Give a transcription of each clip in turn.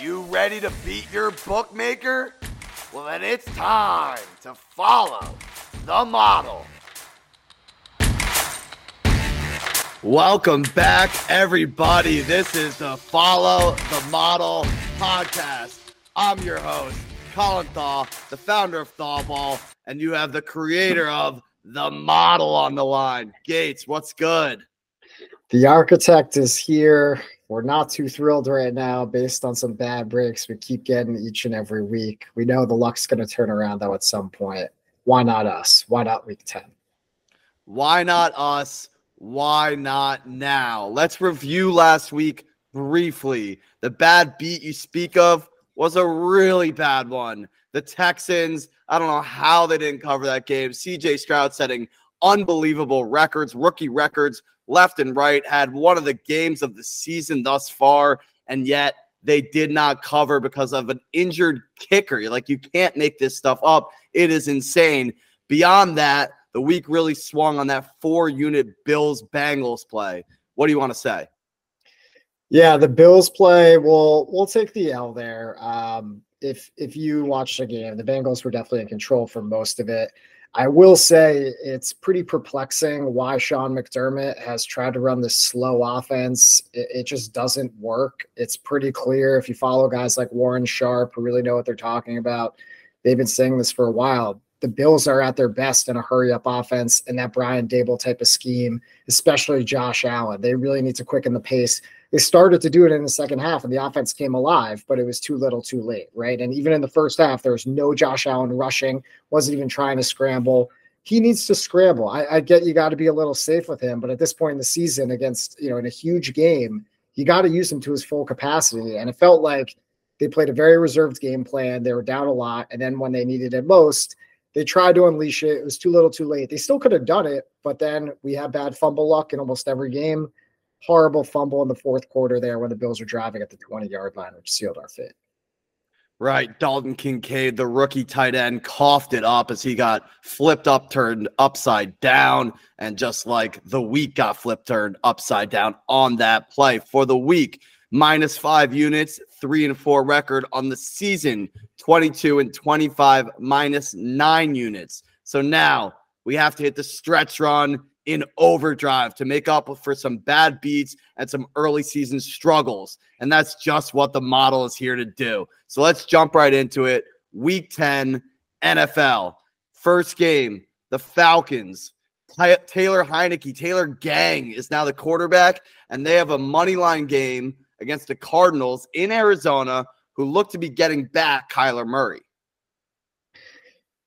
You ready to beat your bookmaker? Well, then it's time to follow the model. Welcome back, everybody. This is the Follow the Model podcast. I'm your host, Colin Thaw, the founder of Thawball, and you have the creator of the model on the line. Gates, what's good? The architect is here. We're not too thrilled right now based on some bad breaks we keep getting each and every week. We know the luck's going to turn around though at some point. Why not us? Why not week 10? Why not us? Why not now? Let's review last week briefly. The bad beat you speak of was a really bad one. The Texans, I don't know how they didn't cover that game. CJ Stroud setting unbelievable records, rookie records left and right, had one of the games of the season thus far, and yet they did not cover because of an injured kicker. Like, you can't make this stuff up. It is insane. Beyond that, the week really swung on that four unit Bills Bengals play. What do you want to say? Yeah, the Bills play. We'll we'll take the L there. Um, if if you watched the game, the Bengals were definitely in control for most of it. I will say it's pretty perplexing why Sean McDermott has tried to run this slow offense. It, it, just doesn't work. It's pretty clear if you follow guys like Warren Sharp who really know what they're talking about. They've been saying this for a while. The Bills are at their best in a hurry up offense and that Brian Daboll type of scheme, especially Josh Allen. They really need to quicken the pace they started to do it in the second half and the offense came alive, but it was too little too late, right? And even in the first half, there was no Josh Allen rushing, wasn't even trying to scramble. He needs to scramble. I, I get you got to be a little safe with him, but at this point in the season, against, you know, in a huge game, you got to use him to his full capacity. And it felt like they played a very reserved game plan. They were down a lot. And then when they needed it most, they tried to unleash it. It was too little too late. They still could have done it, but then we have bad fumble luck in almost every game horrible fumble in the fourth quarter there when the Bills were driving at the 20 yard line, which sealed our fate. Right. Dalton Kincaid, the rookie tight end, coughed it up as he got flipped up, turned upside down. And just like the week got flipped, turned upside down on that play for the week, minus five units, three and four record on the season, 22 and 25, minus nine units. So now we have to hit the stretch run in overdrive to make up for some bad beats and some early season struggles. And that's just what the model is here to do. So let's jump right into it. Week 10 NFL. First game, the Falcons. Taylor Heinicke, Taylor Gang is now the quarterback, and they have a money line game against the Cardinals in Arizona, who look to be getting back Kyler Murray.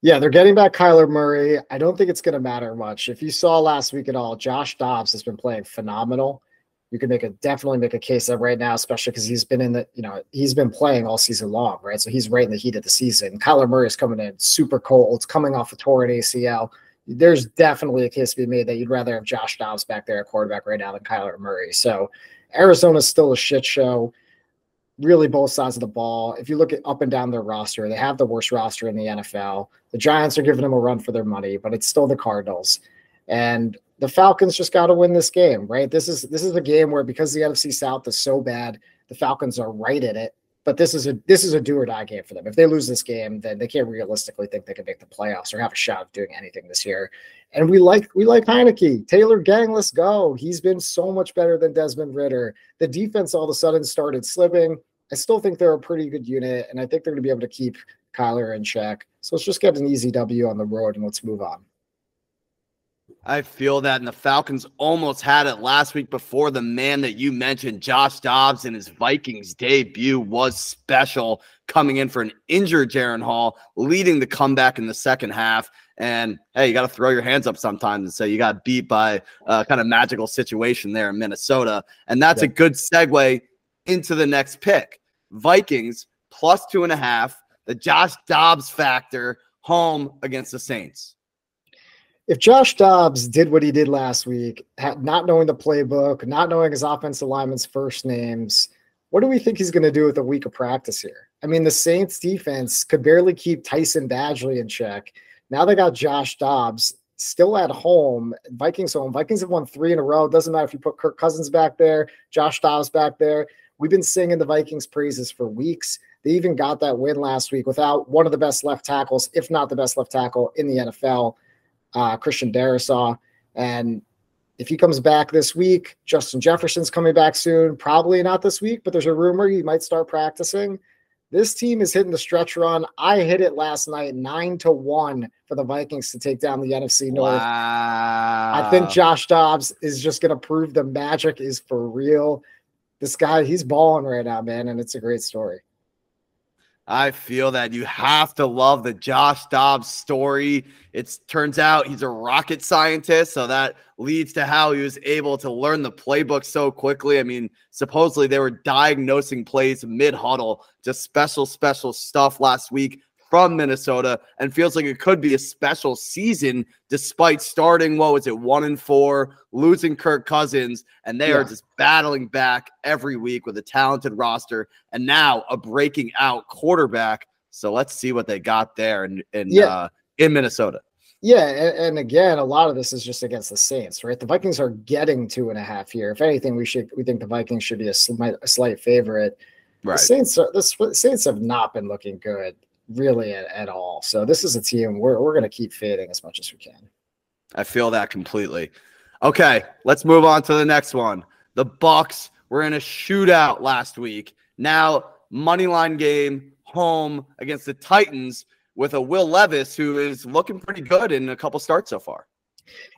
Yeah, they're getting back Kyler Murray. I don't think it's going to matter much. If you saw last week at all, Josh Dobbs has been playing phenomenal. You can make a definitely make a case of right now, especially because he's been in the you know he's been playing all season long, right? So he's right in the heat of the season. Kyler Murray is coming in super cold. Coming off a torn ACL. There's definitely a case to be made that you'd rather have Josh Dobbs back there at quarterback right now than Kyler Murray. So Arizona's still a shit show really both sides of the ball. If you look at up and down their roster, they have the worst roster in the NFL. The Giants are giving them a run for their money, but it's still the Cardinals. And the Falcons just got to win this game, right? This is this is a game where because the NFC South is so bad, the Falcons are right in it. But this is a this is a do or die game for them. If they lose this game, then they can't realistically think they can make the playoffs or have a shot of doing anything this year. And we like we like Heinicke, Taylor Gang. Let's go. He's been so much better than Desmond Ridder. The defense all of a sudden started slipping. I still think they're a pretty good unit, and I think they're going to be able to keep Kyler in check. So let's just get an easy W on the road and let's move on. I feel that, and the Falcons almost had it last week before the man that you mentioned, Josh Dobbs, in his Vikings debut was special, coming in for an injured Jaren Hall, leading the comeback in the second half. And hey, you got to throw your hands up sometimes and say you got beat by a kind of magical situation there in Minnesota. And that's yeah. a good segue into the next pick. Vikings plus two and a half, the Josh Dobbs factor home against the Saints. If Josh Dobbs did what he did last week, not knowing the playbook, not knowing his offensive lineman's first names, what do we think he's going to do with a week of practice here? I mean, the Saints defense could barely keep Tyson Bagent in check. Now they got Josh Dobbs still at home. Vikings home. Vikings have won three in a row. Doesn't matter if you put Kirk Cousins back there, Josh Dobbs back there We've been singing the Vikings praises for weeks. They even got that win last week without one of the best left tackles, if not the best left tackle in the NFL, uh, Christian Darrisaw. And if he comes back this week, Justin Jefferson's coming back soon. Probably not this week, but there's a rumor he might start practicing. This team is hitting the stretch run. I hit it last night, nine to one for the Vikings to take down the NFC North. Wow. I think Josh Dobbs is just going to prove the magic is for real. This guy, he's balling right now, man, and it's a great story. I feel that you have to love the Josh Dobbs story. It turns out he's a rocket scientist, so that leads to how he was able to learn the playbook so quickly. I mean, supposedly they were diagnosing plays mid huddle, just special, special stuff last week from Minnesota and feels like it could be a special season despite starting, what was it, one and four, losing Kirk Cousins, and they yeah. are just battling back every week with a talented roster and now a breaking out quarterback. So let's see what they got there in in, yeah. uh, in Minnesota. Yeah, and, again, a lot of this is just against the Saints, right? The Vikings are getting two and a half here. If anything, we should we think the Vikings should be a, slight, a slight favorite. Right. The Saints, are, the Saints have not been looking good really at, at all. So this is a team we're we're going to keep fading as much as we can. I feel that completely. Okay, let's move on to the next one. The Bucs were in a shootout last week. Now money line game home against the Titans with a Will Levis who is looking pretty good in a couple starts so far.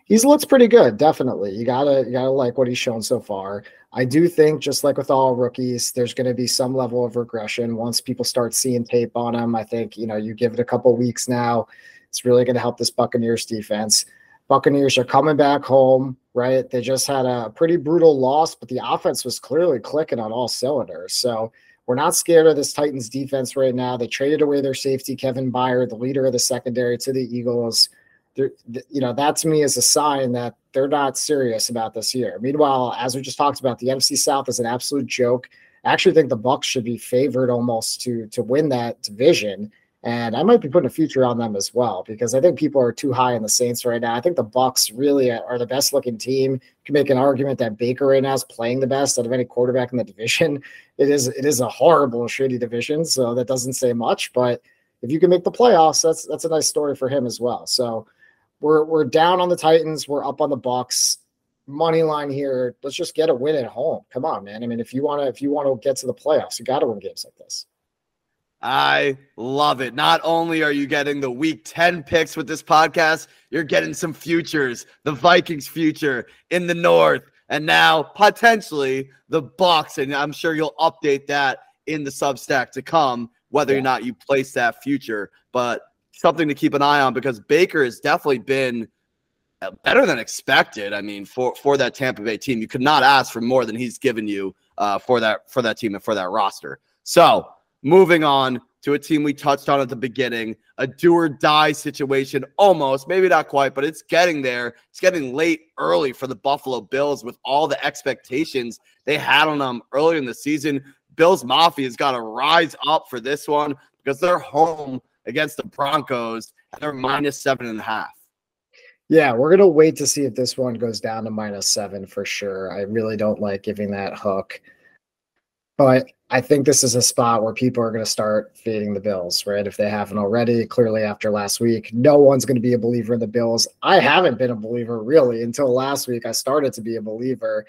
He's looks pretty good, definitely. You gotta you gotta like what he's shown so far. I do think, just like with all rookies, there's going to be some level of regression once people start seeing tape on him. I think you know you give it a couple weeks now, it's really going to help this Buccaneers defense. Buccaneers are coming back home, right? They just had a pretty brutal loss, but the offense was clearly clicking on all cylinders. So we're not scared of this Titans defense right now. They traded away their safety, Kevin Byard, the leader of the secondary, to the Eagles you know, that to me is a sign that they're not serious about this year. Meanwhile, as we just talked about, the NFC South is an absolute joke. I actually think the Bucs should be favored almost to to win that division. And I might be putting a future on them as well because I think people are too high in the Saints right now. I think the Bucs really are the best looking team. You can make an argument that Baker right now is playing the best out of any quarterback in the division. It is it is a horrible, shitty division, so that doesn't say much. But if you can make the playoffs, that's that's a nice story for him as well. So we're we're down on the Titans. We're up on the Bucs. Money line here. Let's just get a win at home. Come on, man. I mean, if you want to, if you want to get to the playoffs, you got to win games like this. I love it. Not only are you getting the week 10 picks with this podcast, you're getting some futures, the Vikings future in the North, and now potentially the Bucs. And I'm sure you'll update that in the Substack to come, whether yeah. or not you place that future. But something to keep an eye on because Baker has definitely been uh, better than expected. I mean, for for that Tampa Bay team, you could not ask for more than he's given you uh, for that for that team and for that roster. So moving on to a team we touched on at the beginning, a do or die situation, almost, maybe not quite, but it's getting there. It's getting late early for the Buffalo Bills with all the expectations they had on them earlier in the season. Bills Mafia has got to rise up for this one because they're home against the Broncos. They're minus seven and a half. Yeah, we're gonna wait to see if this one goes down to minus seven for sure. I really don't like giving that hook, but I think this is a spot where people are to start fading the Bills, right? If they haven't already, clearly after last week, no one's to be a believer in the Bills. I haven't been a believer really until last week. I started to be a believer.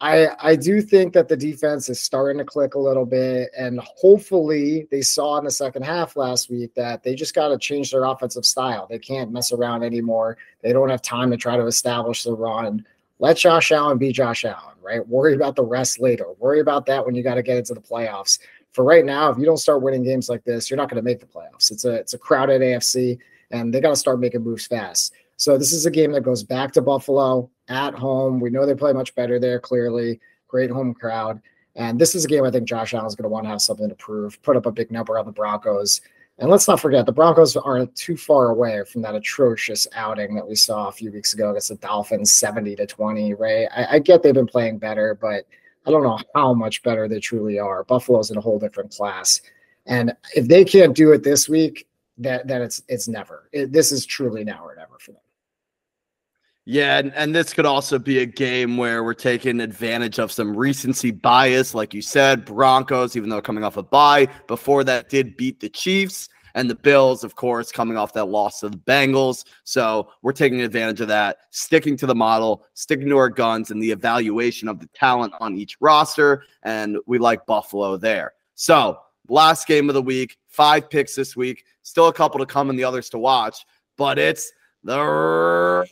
I I do think that the defense is starting to click a little bit, and hopefully they saw in the second half last week that they just got to change their offensive style. They can't mess around anymore. They don't have time to try to establish the run. Let Josh Allen be Josh Allen, right? Worry about the rest later. Worry about that when you got to get into the playoffs. For right now, if you don't start winning games like this, you're not going to make the playoffs. It's a it's a crowded AFC, and they got to start making moves fast. So this is a game that goes back to Buffalo at home. We know they play much better there, clearly. Great home crowd. And this is a game I think Josh Allen's going to want to have something to prove, put up a big number on the Broncos. And let's not forget, the Broncos aren't too far away from that atrocious outing that we saw a few weeks ago against the Dolphins, 70 to 20, right? I, I get they've been playing better, but I don't know how much better they truly are. Buffalo's in a whole different class. And if they can't do it this week, that that it's it's never. It, this is truly now or never for them. Yeah, and, and this could also be a game where we're taking advantage of some recency bias, like you said. Broncos, even though coming off a bye, before that did beat the Chiefs and the Bills, of course, coming off that loss to the Bengals. So we're taking advantage of that, sticking to the model, sticking to our guns and the evaluation of the talent on each roster. And we like Buffalo there. So last game of the week, five picks this week, still a couple to come and the others to watch, but it's the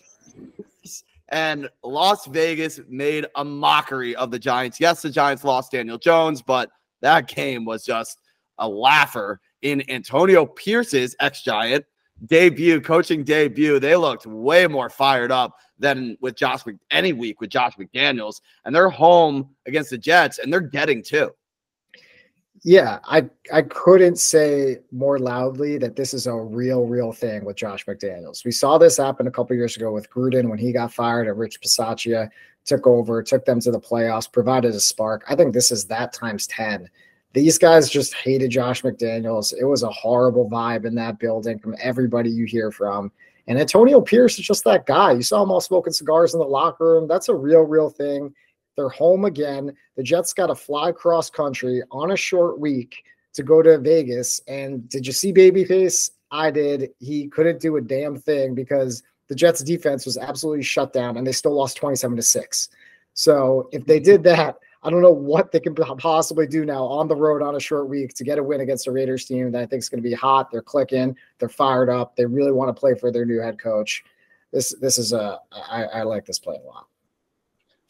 and Las Vegas made a mockery of the Giants. Yes, the Giants lost Daniel Jones, but that game was just a laugher in Antonio Pierce's ex Giant debut, coaching debut. They looked way more fired up than with Josh any week with Josh McDaniels, and they're home against the Jets, and they're getting two. Yeah, I I couldn't say more loudly that this is a real, real thing with Josh McDaniels. We saw this happen a couple years ago with Gruden when he got fired and Rich Bisaccia took over, took them to the playoffs, provided a spark. I think this is that times 10. These guys just hated Josh McDaniels. It was a horrible vibe in that building from everybody you hear from. And Antonio Pierce is just that guy. You saw him all smoking cigars in the locker room. That's a real, real thing. They're home again. The Jets got to fly cross country on a short week to go to Vegas. And did you see Babyface? I did. He couldn't do a damn thing because the Jets defense was absolutely shut down and they still lost 27 to 6. So if they did that, I don't know what they can possibly do now on the road on a short week to get a win against a Raiders team that I think is going to be hot. They're clicking, they're fired up, they really want to play for their new head coach. This this is a I, I like this play a lot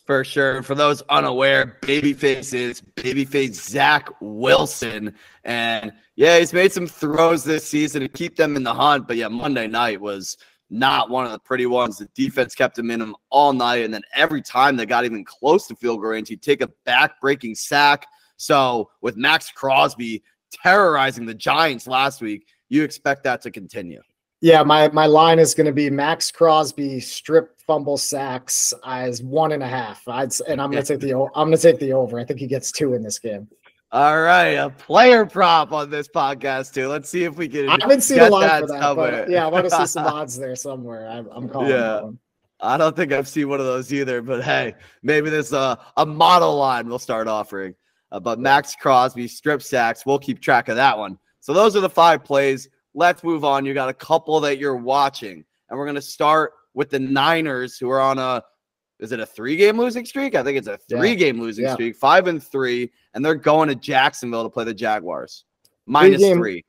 for sure. For those unaware, babyface is babyface Zach Wilson. And yeah, he's made some throws this season to keep them in the hunt. But yeah, Monday night was not one of the pretty ones. The defense kept him in him all night. And then every time they got even close to field goal range, he'd take a back breaking sack. So with Maxx Crosby terrorizing the Giants last week, you expect that to continue. Yeah, my my line is going to be Maxx Crosby strip fumble sacks as one and a half. I'd and I'm going to take the I'm going to take the over. I think he gets two in this game. All right, a player prop on this podcast too. Let's see if we can. I haven't seen a line for that, but yeah, I want to see some odds there somewhere. I'm, I'm calling. Yeah, I don't think I've seen one of those either. But hey, maybe this uh, a model line we'll start offering. Uh, but Maxx Crosby strip sacks, we'll keep track of that one. So those are the five plays let's move on. You got a couple that you're watching, and we're going to start with the Niners, who are on a is it a three game losing streak? I think it's a three game losing yeah. streak, five and three, and they're going to Jacksonville to play the Jaguars. Minus three. Game, three.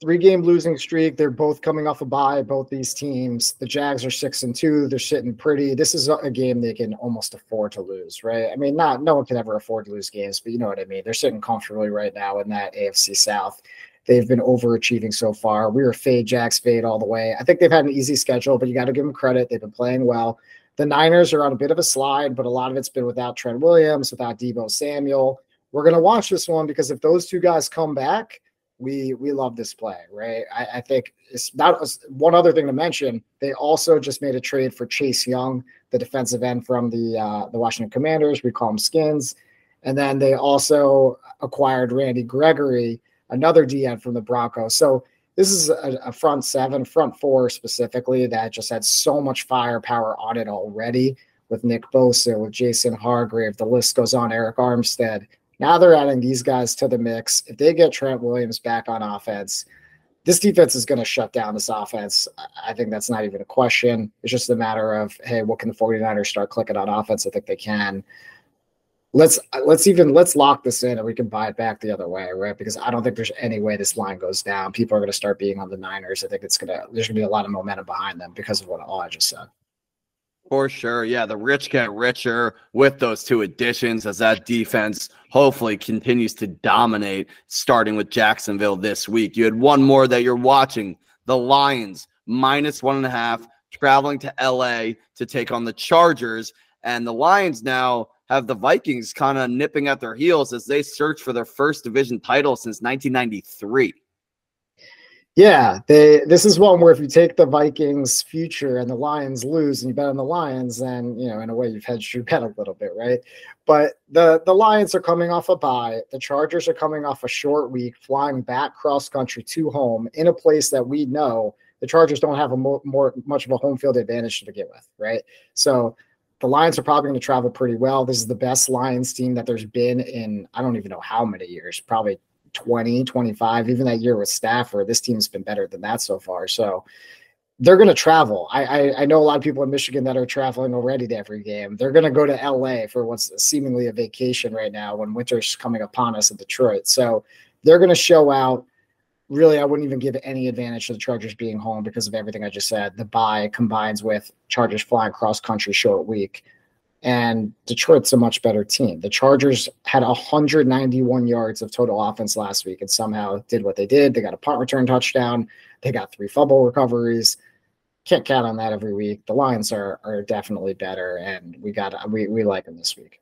three game losing streak. They're both coming off a bye, both these teams. The Jags are six and two. They're sitting pretty. This is a game they can almost afford to lose, right? I mean, not no one can ever afford to lose games, but you know what I mean. They're sitting comfortably right now in that AFC South. They've been overachieving so far. We were fade Jacks fade all the way. I think they've had an easy schedule, but you got to give them credit. They've been playing well. The Niners are on a bit of a slide, but a lot of it's been without Trent Williams, without Deebo Samuel. We're gonna watch this one because if those two guys come back, we we love this play, right? I, I think it's not one other thing to mention. They also just made a trade for Chase Young, the defensive end from the uh, the Washington Commanders. We call him Skins, and then they also acquired Randy Gregory, another DN from the Broncos. So this is a, a, front seven, front four specifically that just had so much firepower on it already with Nick Bosa, with Javon Hargrave. The list goes on. Arik Armstead. Now they're adding these guys to the mix. If they get Trent Williams back on offense, this defense is going to shut down this offense. I think that's not even a question. It's just a matter of, hey, what can the 49ers start clicking on offense? I think they can let's let's even let's lock this in and we can buy it back the other way, right? Because I don't think there's any way this line goes down. People are going to start being on the Niners. I think it's gonna there's gonna be a lot of momentum behind them because of what all I just said. For sure. Yeah. The rich get richer with those two additions as that defense hopefully continues to dominate, starting with Jacksonville this week. You had one more that you're watching the Lions minus one and a half, traveling to LA to take on the Chargers. And the Lions now have the Vikings kind of nipping at their heels as they search for their first division title since 1993. Yeah, they this is one where if you take the Vikings future and the Lions lose and you bet on the Lions, then you know, in a way you've hedged your bet a little bit, right? But the the Lions are coming off a bye. The Chargers are coming off a short week, flying back cross country to home in a place that we know the Chargers don't have a more, more much of a home field advantage to begin with, right? So the Lions are probably going to travel pretty well. This is the best Lions team that there's been in I don't even know how many years, probably 20, 25. Even that year with Stafford, this team's been better than that so far. So they're going to travel. I, I, I know a lot of people in Michigan that are traveling already to every game. They're going to go to LA for what's seemingly a vacation right now when winter's coming upon us in Detroit. So they're going to show out. Really, I wouldn't even give any advantage to the Chargers being home because of everything I just said. The bye combines with Chargers flying cross country short week. And Detroit's a much better team. The Chargers had 191 yards of total offense last week and somehow did what they did. They got a punt return touchdown. They got three fumble recoveries. Can't count on that every week. The Lions are are definitely better, and we got we we like them this week.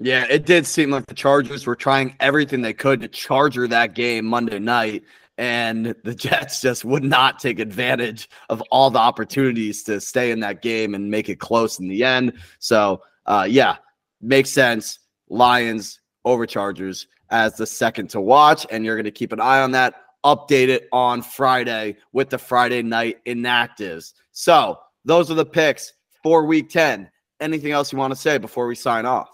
Yeah, it did seem like the Chargers were trying everything they could to charger that game Monday night, and the Jets just would not take advantage of all the opportunities to stay in that game and make it close in the end. So, uh, yeah, makes sense. Lions over Chargers as the second to watch, and you're going to keep an eye on that. Update it on Friday with the Friday night inactives. So, those are the picks for week 10. Anything else you want to say before we sign off?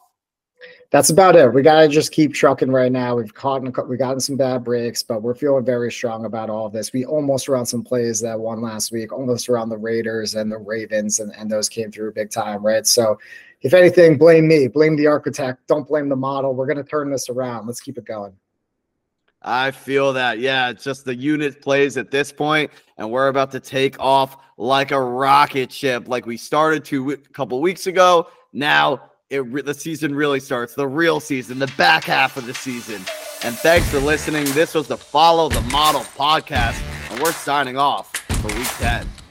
That's about it. We gotta just keep trucking right now. We've caught we gotten some bad breaks, but we're feeling very strong about all this. We almost ran some plays that won last week, almost around the Raiders and the Ravens, and, and those came through big time, right? So if anything, blame me, blame the architect, don't blame the model. We're gonna turn this around. Let's keep it going. I feel that. Yeah, it's just the unit plays at this point, and we're about to take off like a rocket ship, like we started to a couple weeks ago. Now it the season really starts, the real season, the back half of the season. And thanks for listening. This was the Follow the Model podcast, and we're signing off for week 10.